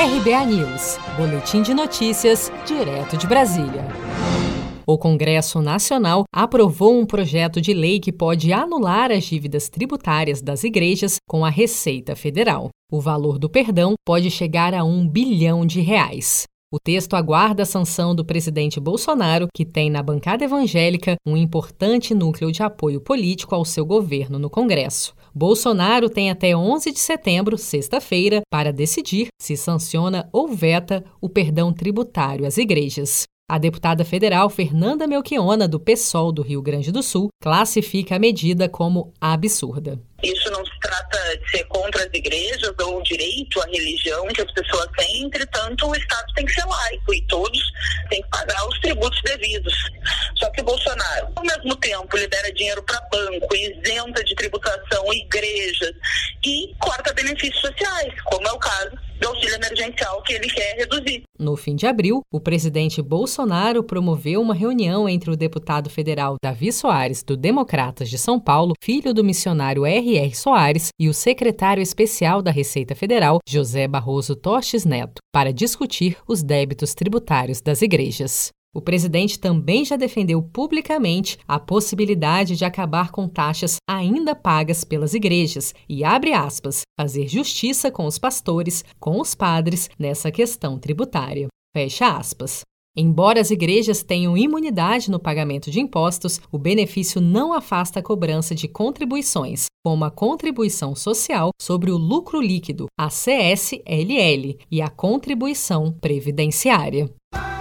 RBA News, Boletim de Notícias, direto de Brasília. O Congresso Nacional aprovou um projeto de lei que pode anular as dívidas tributárias das igrejas com a Receita Federal. O valor do perdão pode chegar a um bilhão de reais. O texto aguarda a sanção do presidente Bolsonaro, que tem na bancada evangélica um importante núcleo de apoio político ao seu governo no Congresso. Bolsonaro tem até 11 de setembro, sexta-feira, para decidir se sanciona ou veta o perdão tributário às igrejas. A deputada federal Fernanda Melchiona, do PSOL do Rio Grande do Sul, classifica a medida como absurda. Isso não de ser contra as igrejas ou o direito à religião que as pessoas têm, entretanto, o Estado tem que ser laico e todos têm que pagar os tributos devidos. Só que o Bolsonaro, ao mesmo tempo, libera dinheiro para banco, isenta de tributação igrejas e corta benefícios sociais, como é o caso emergencial que ele quer reduzir. No fim de abril, o presidente Bolsonaro promoveu uma reunião entre o deputado federal Davi Soares, do Democratas de São Paulo, filho do missionário R.R. Soares, e o secretário especial da Receita Federal, José Barroso Torches Neto, para discutir os débitos tributários das igrejas. O presidente também já defendeu publicamente a possibilidade de acabar com taxas ainda pagas pelas igrejas e, abre aspas, fazer justiça com os pastores, com os padres nessa questão tributária. Fecha aspas. Embora as igrejas tenham imunidade no pagamento de impostos, o benefício não afasta a cobrança de contribuições, como a contribuição social sobre o lucro líquido, a CSLL, e a contribuição previdenciária.